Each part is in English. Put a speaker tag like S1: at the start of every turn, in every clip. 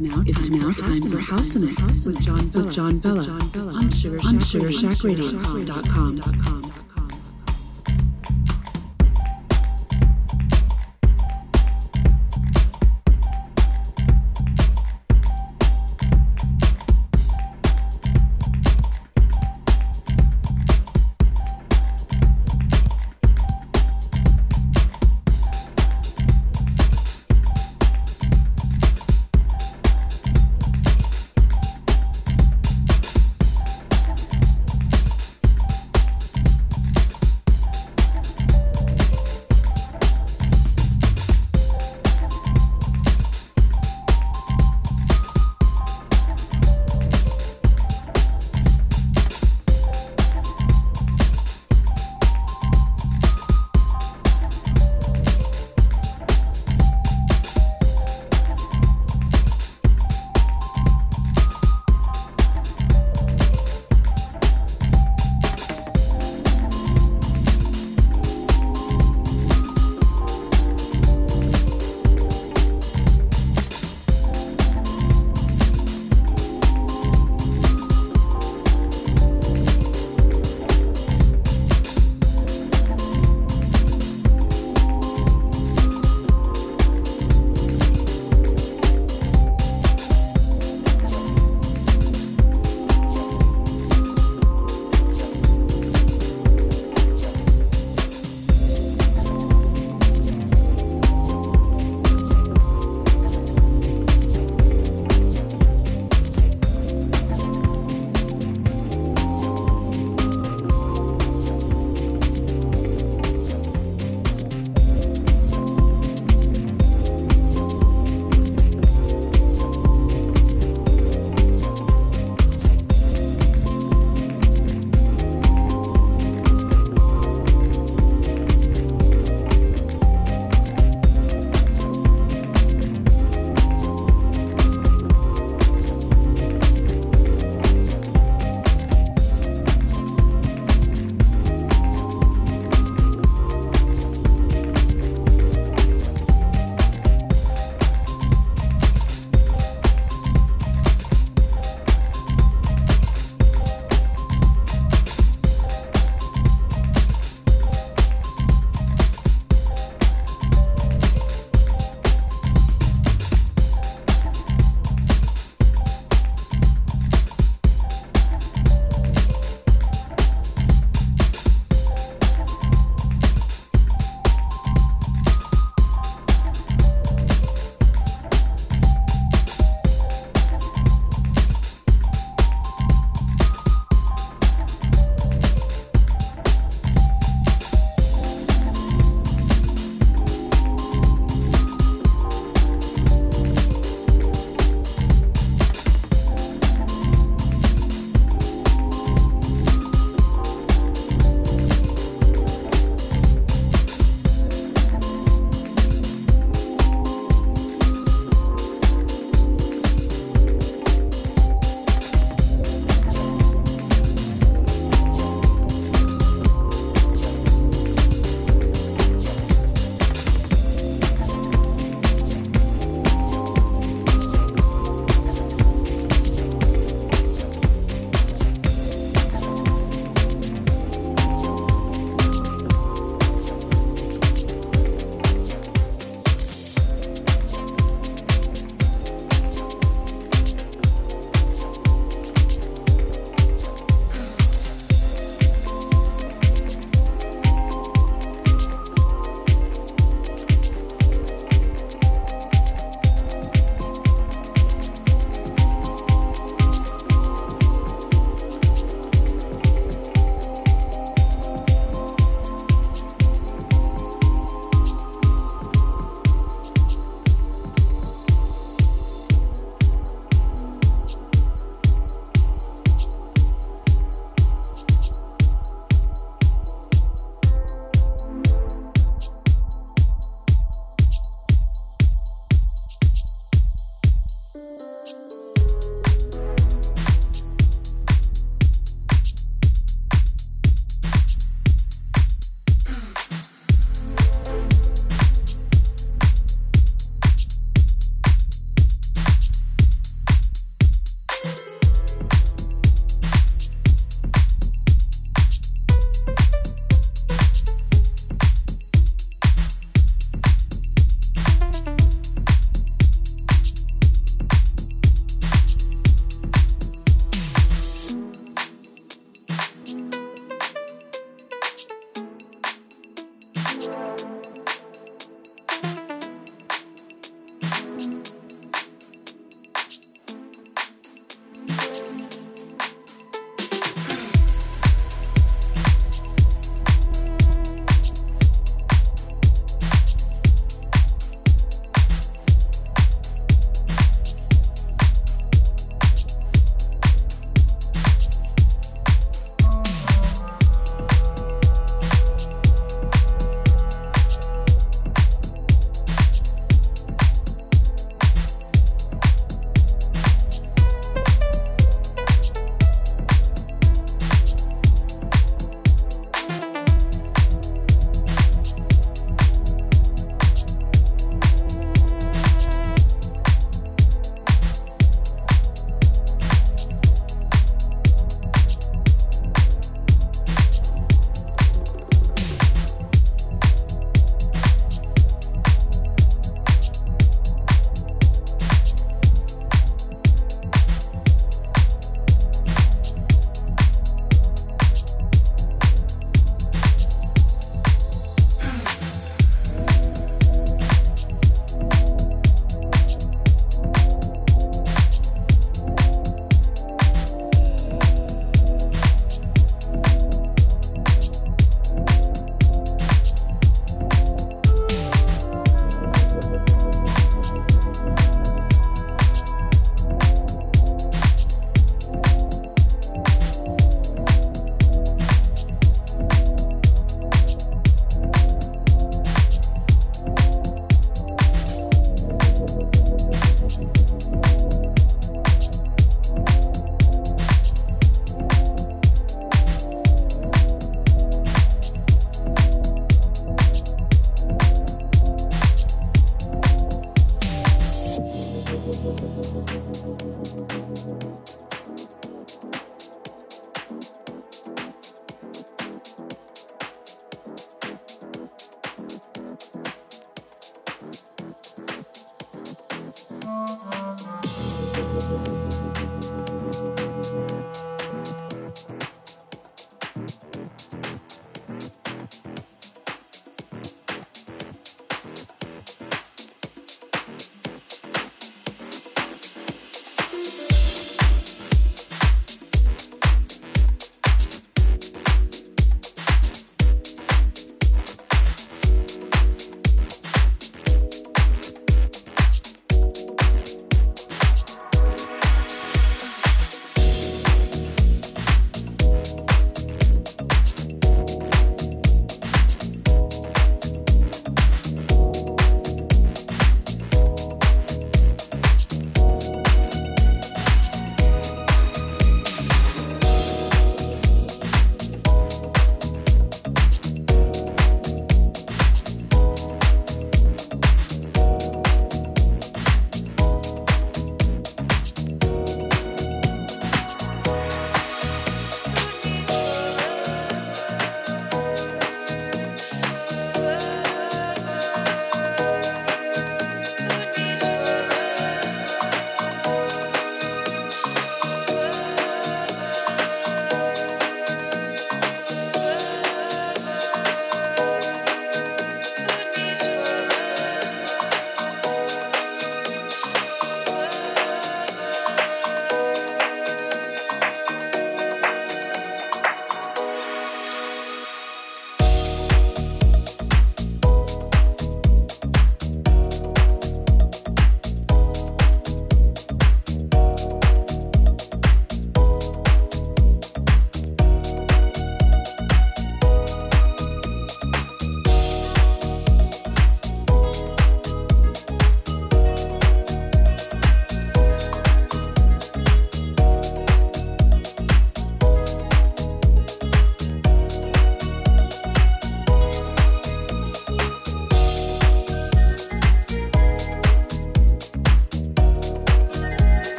S1: It's now
S2: it's now time for House It with John with John Vella. On SugarShackRadio.com.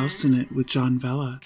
S2: House'n It with John Vella.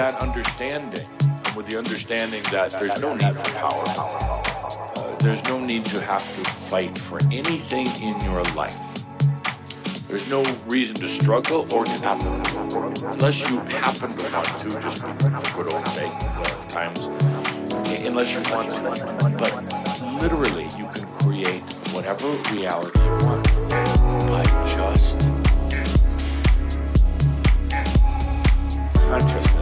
S3: That understanding, and with the understanding that there's no need for power. Uh, there's no need to have to fight for anything in your life. There's no reason to struggle or to have to, unless you happen to want to, just for good old sake, uh, times, unless you want to. But literally, you can create whatever reality you want by just consciousness.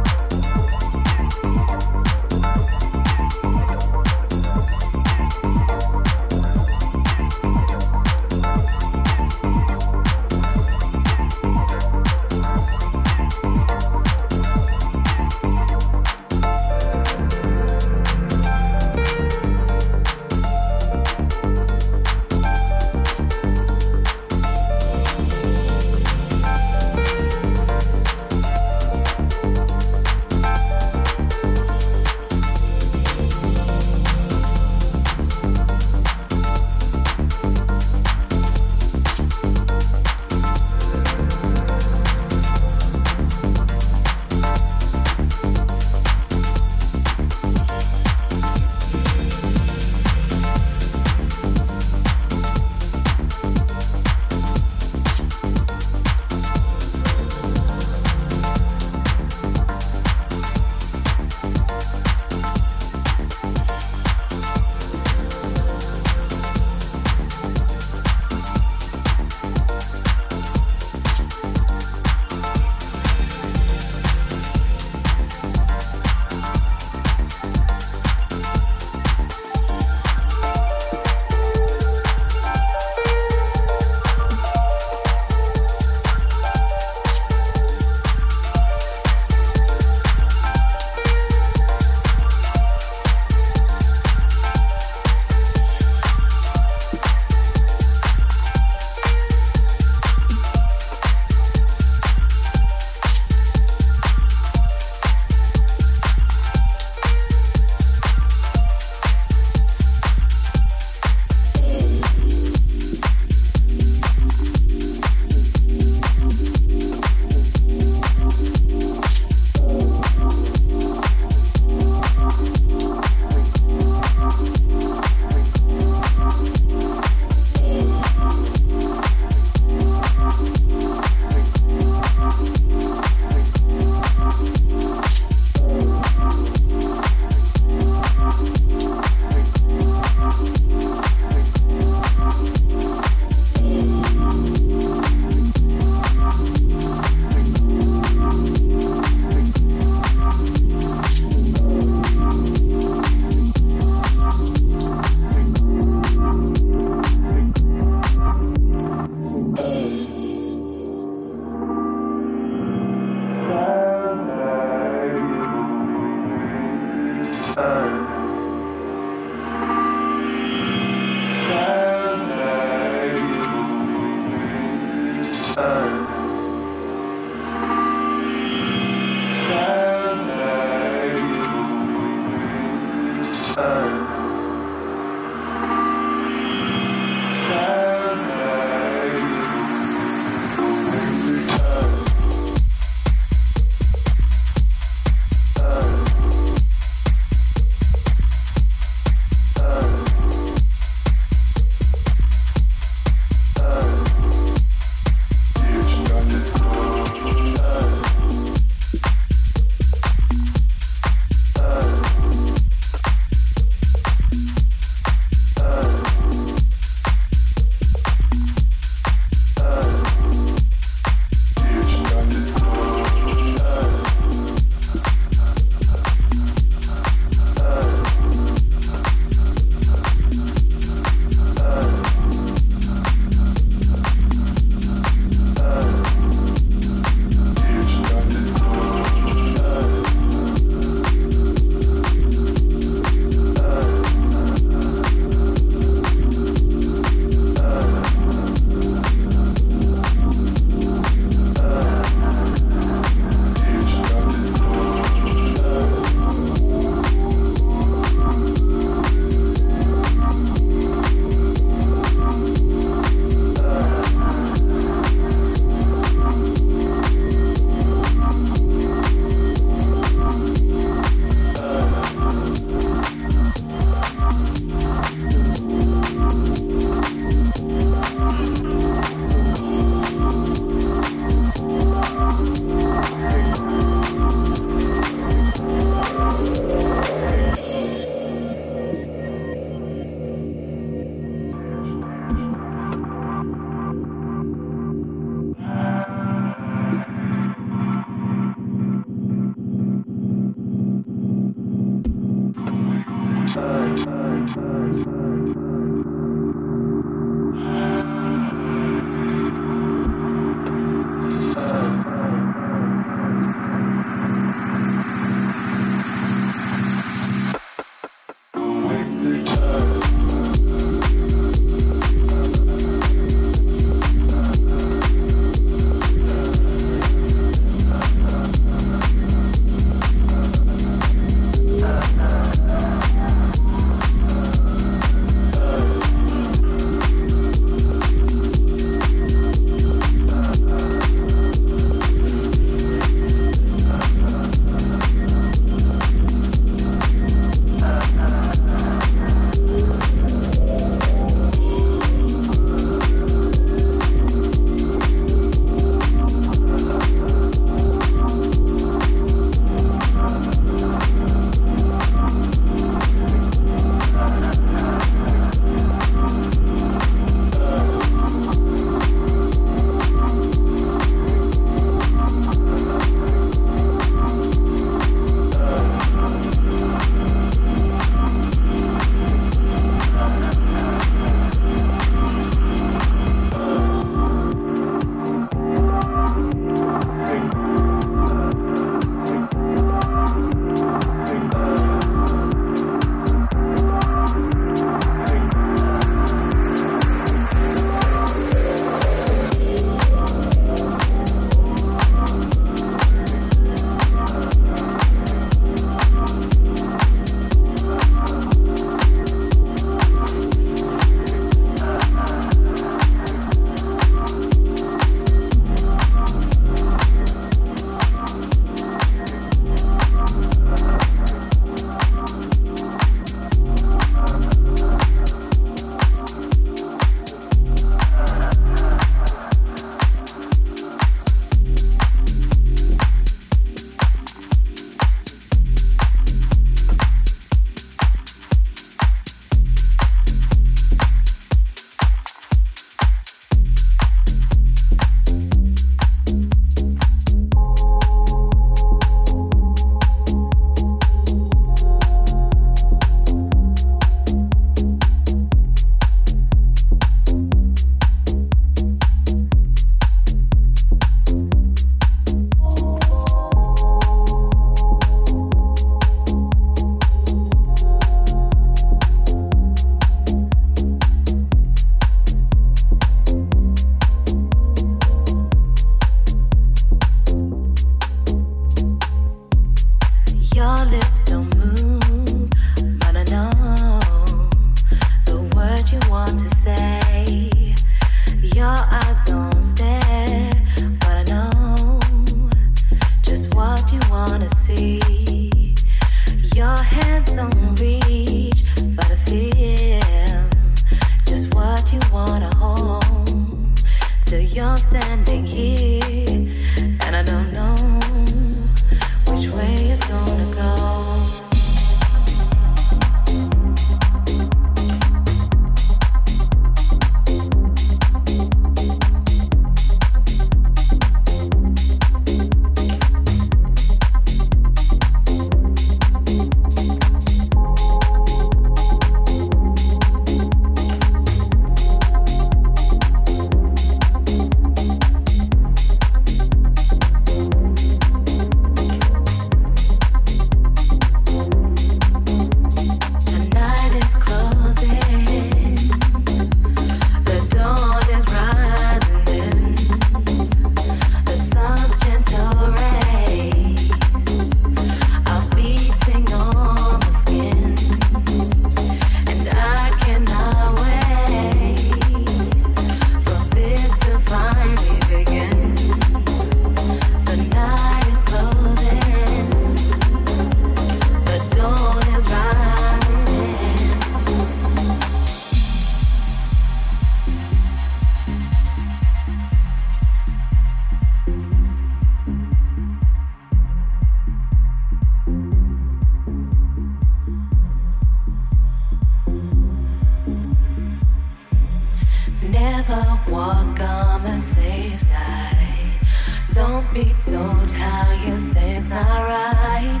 S4: be told how you think's not right.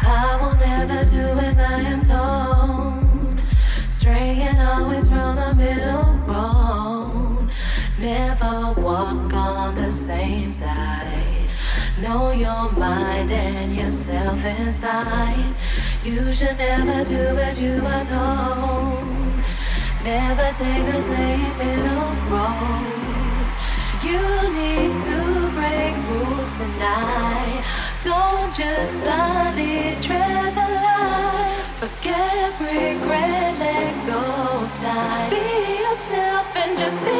S4: I will never do as I am told. Straying always from the middle road. Never walk on the same side. Know your mind and yourself inside. You should never do as you are told. Never take the same middle road. You need to tonight. Don't just blindly tread the line. Forget regret, let go time. Be yourself and just be.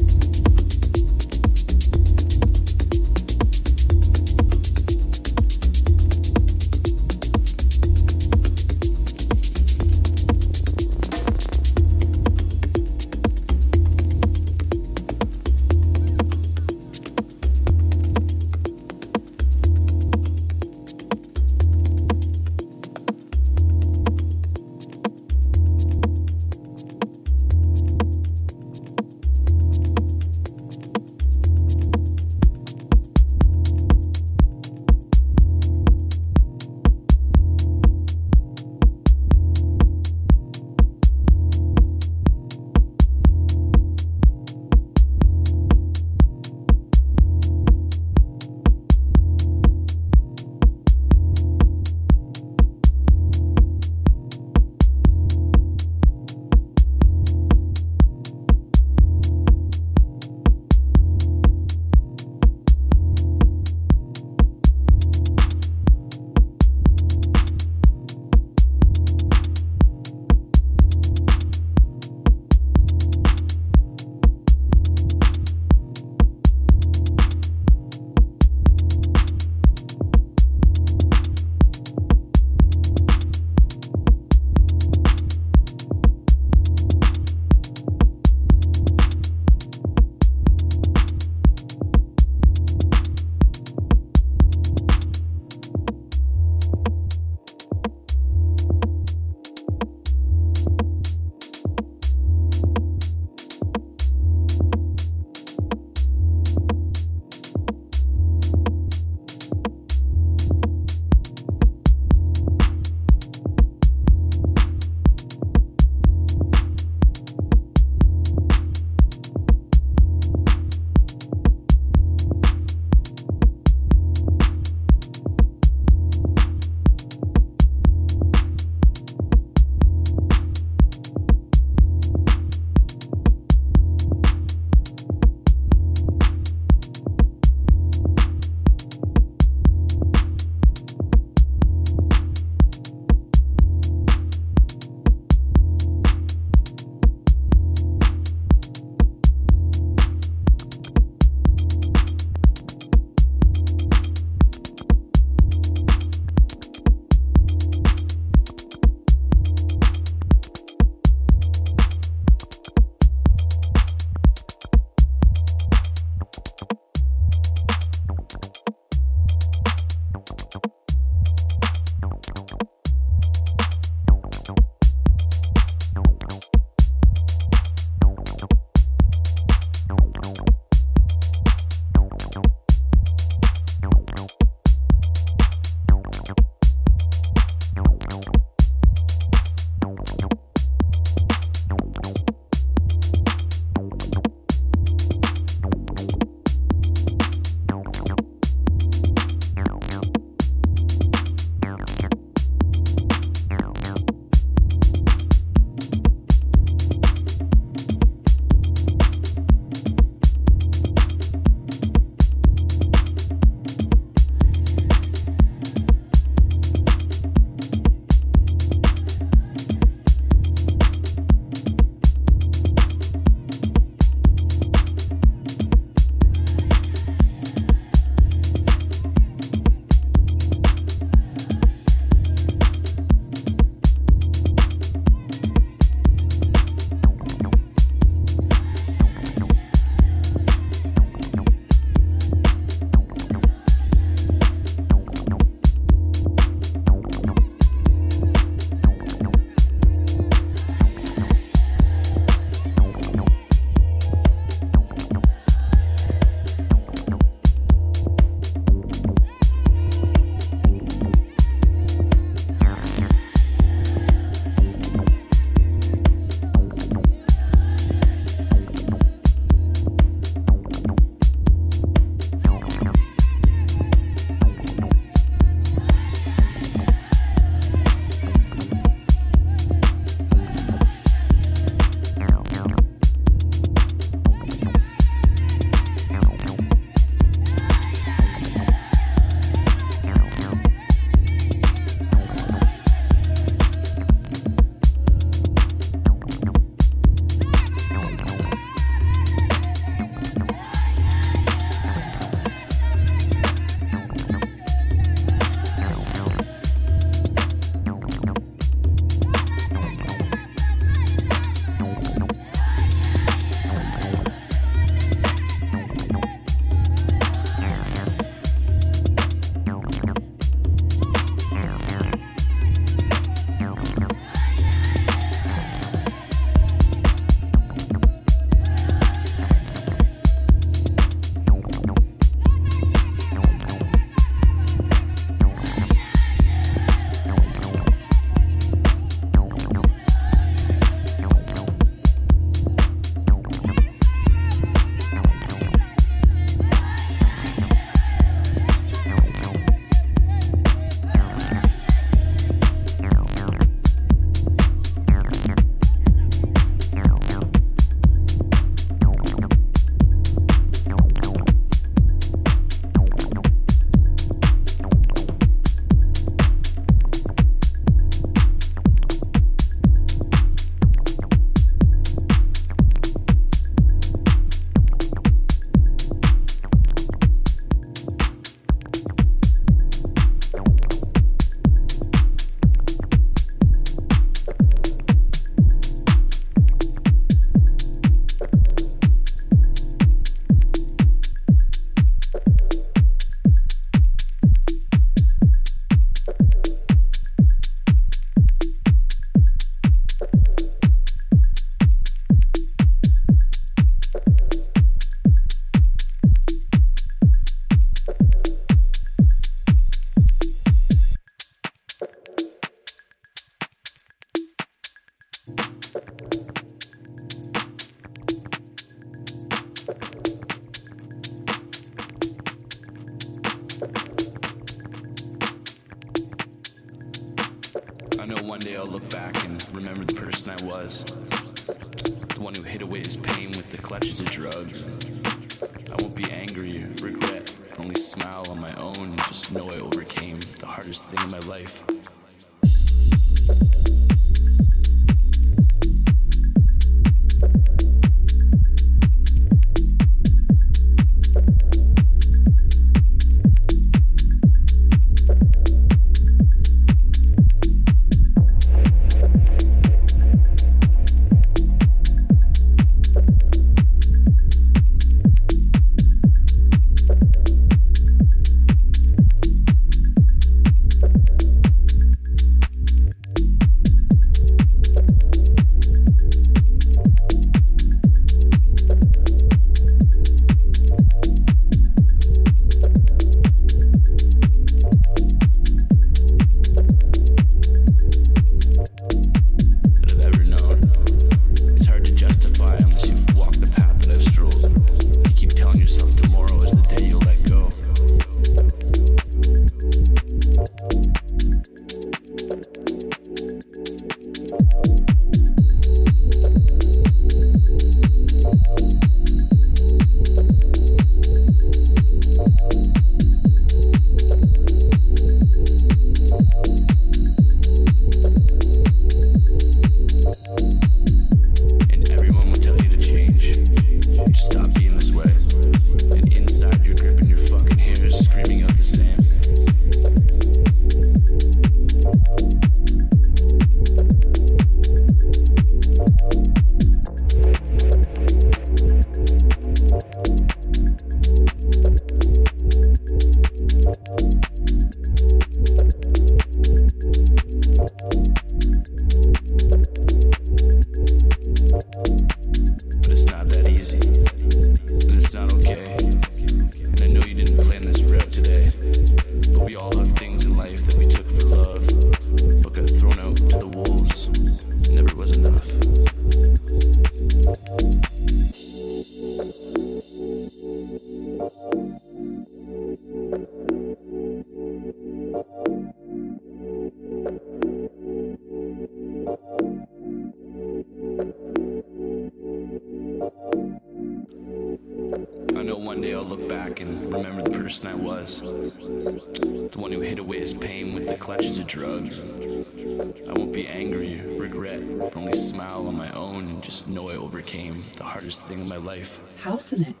S5: strangest thing in my life.
S2: House'n It.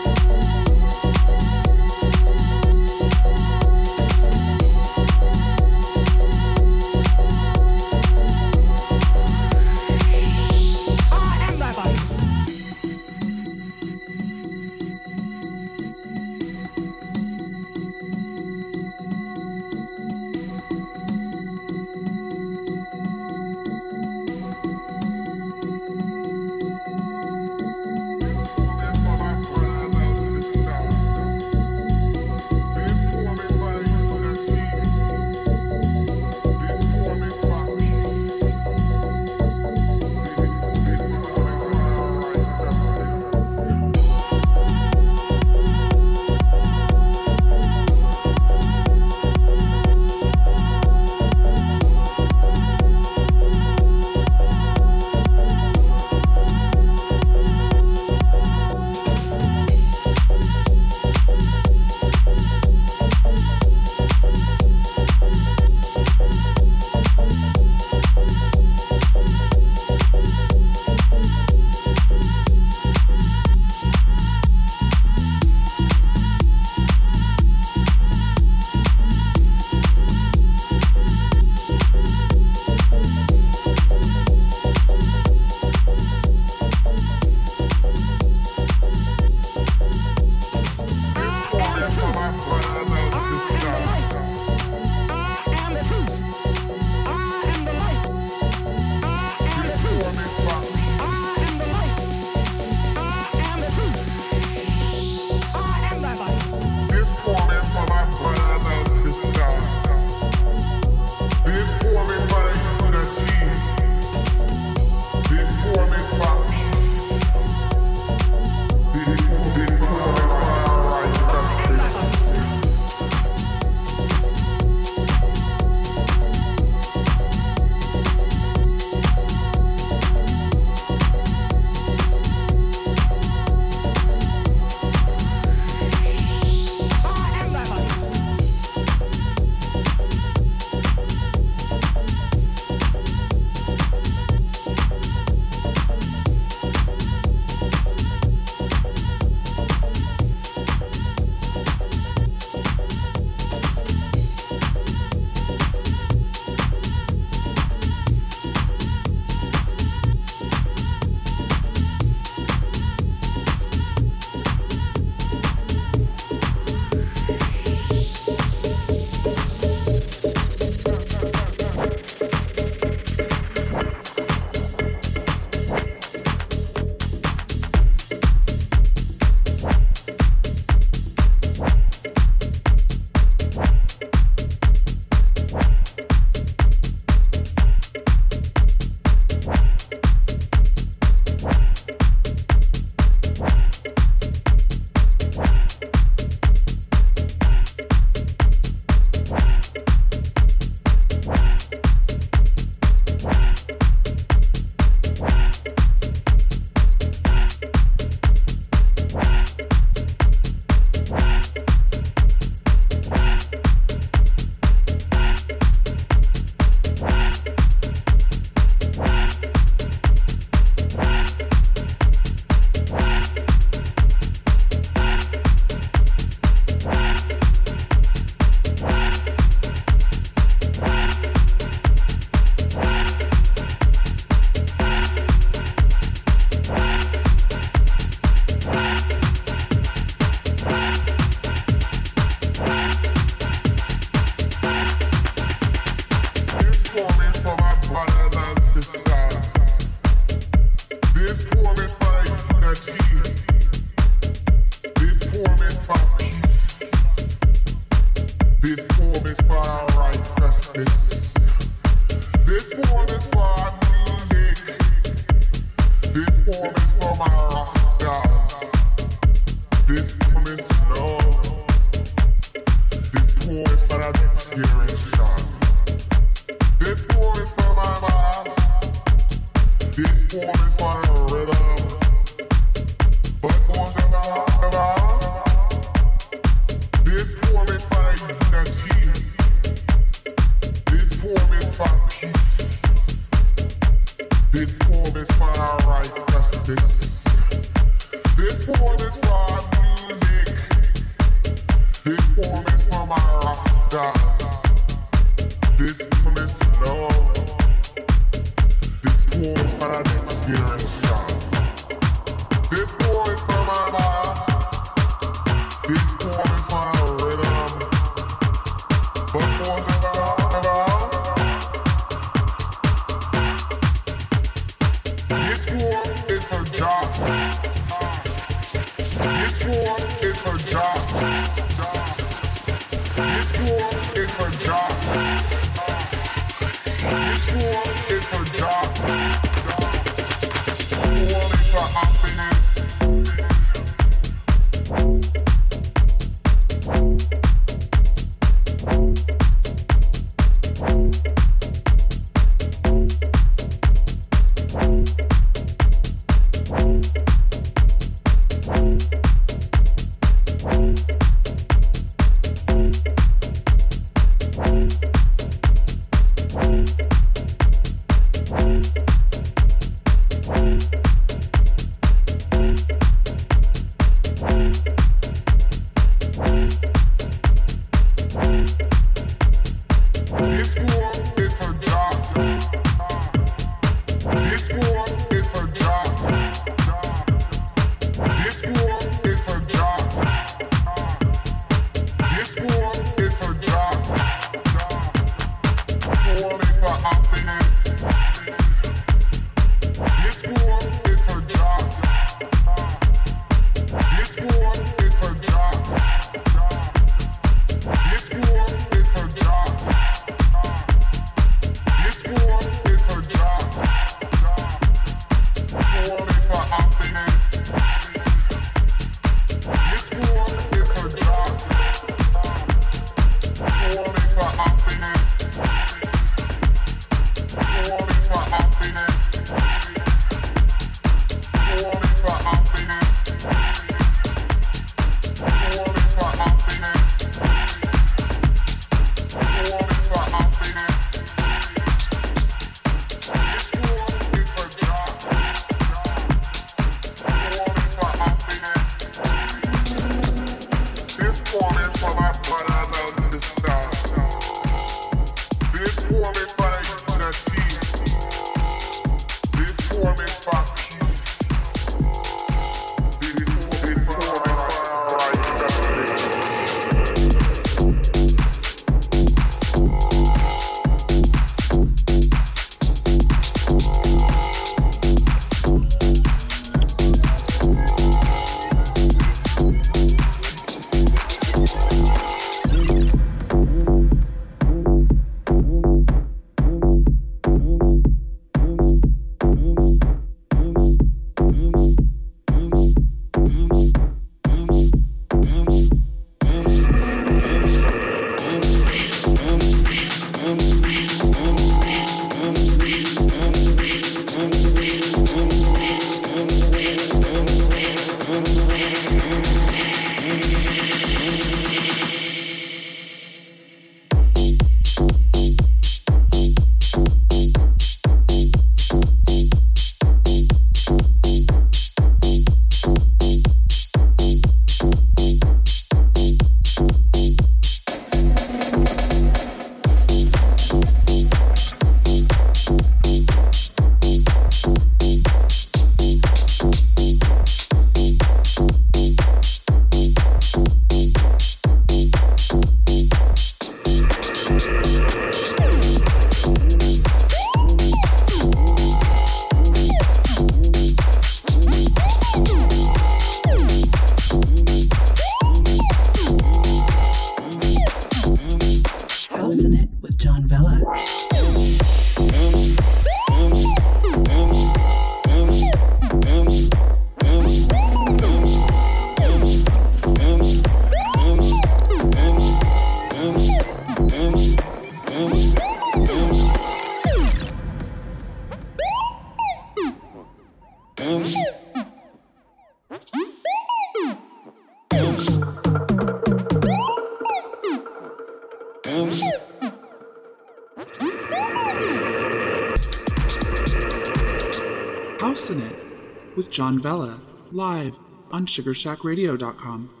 S2: John Vella, live on SugarshackRadio.com.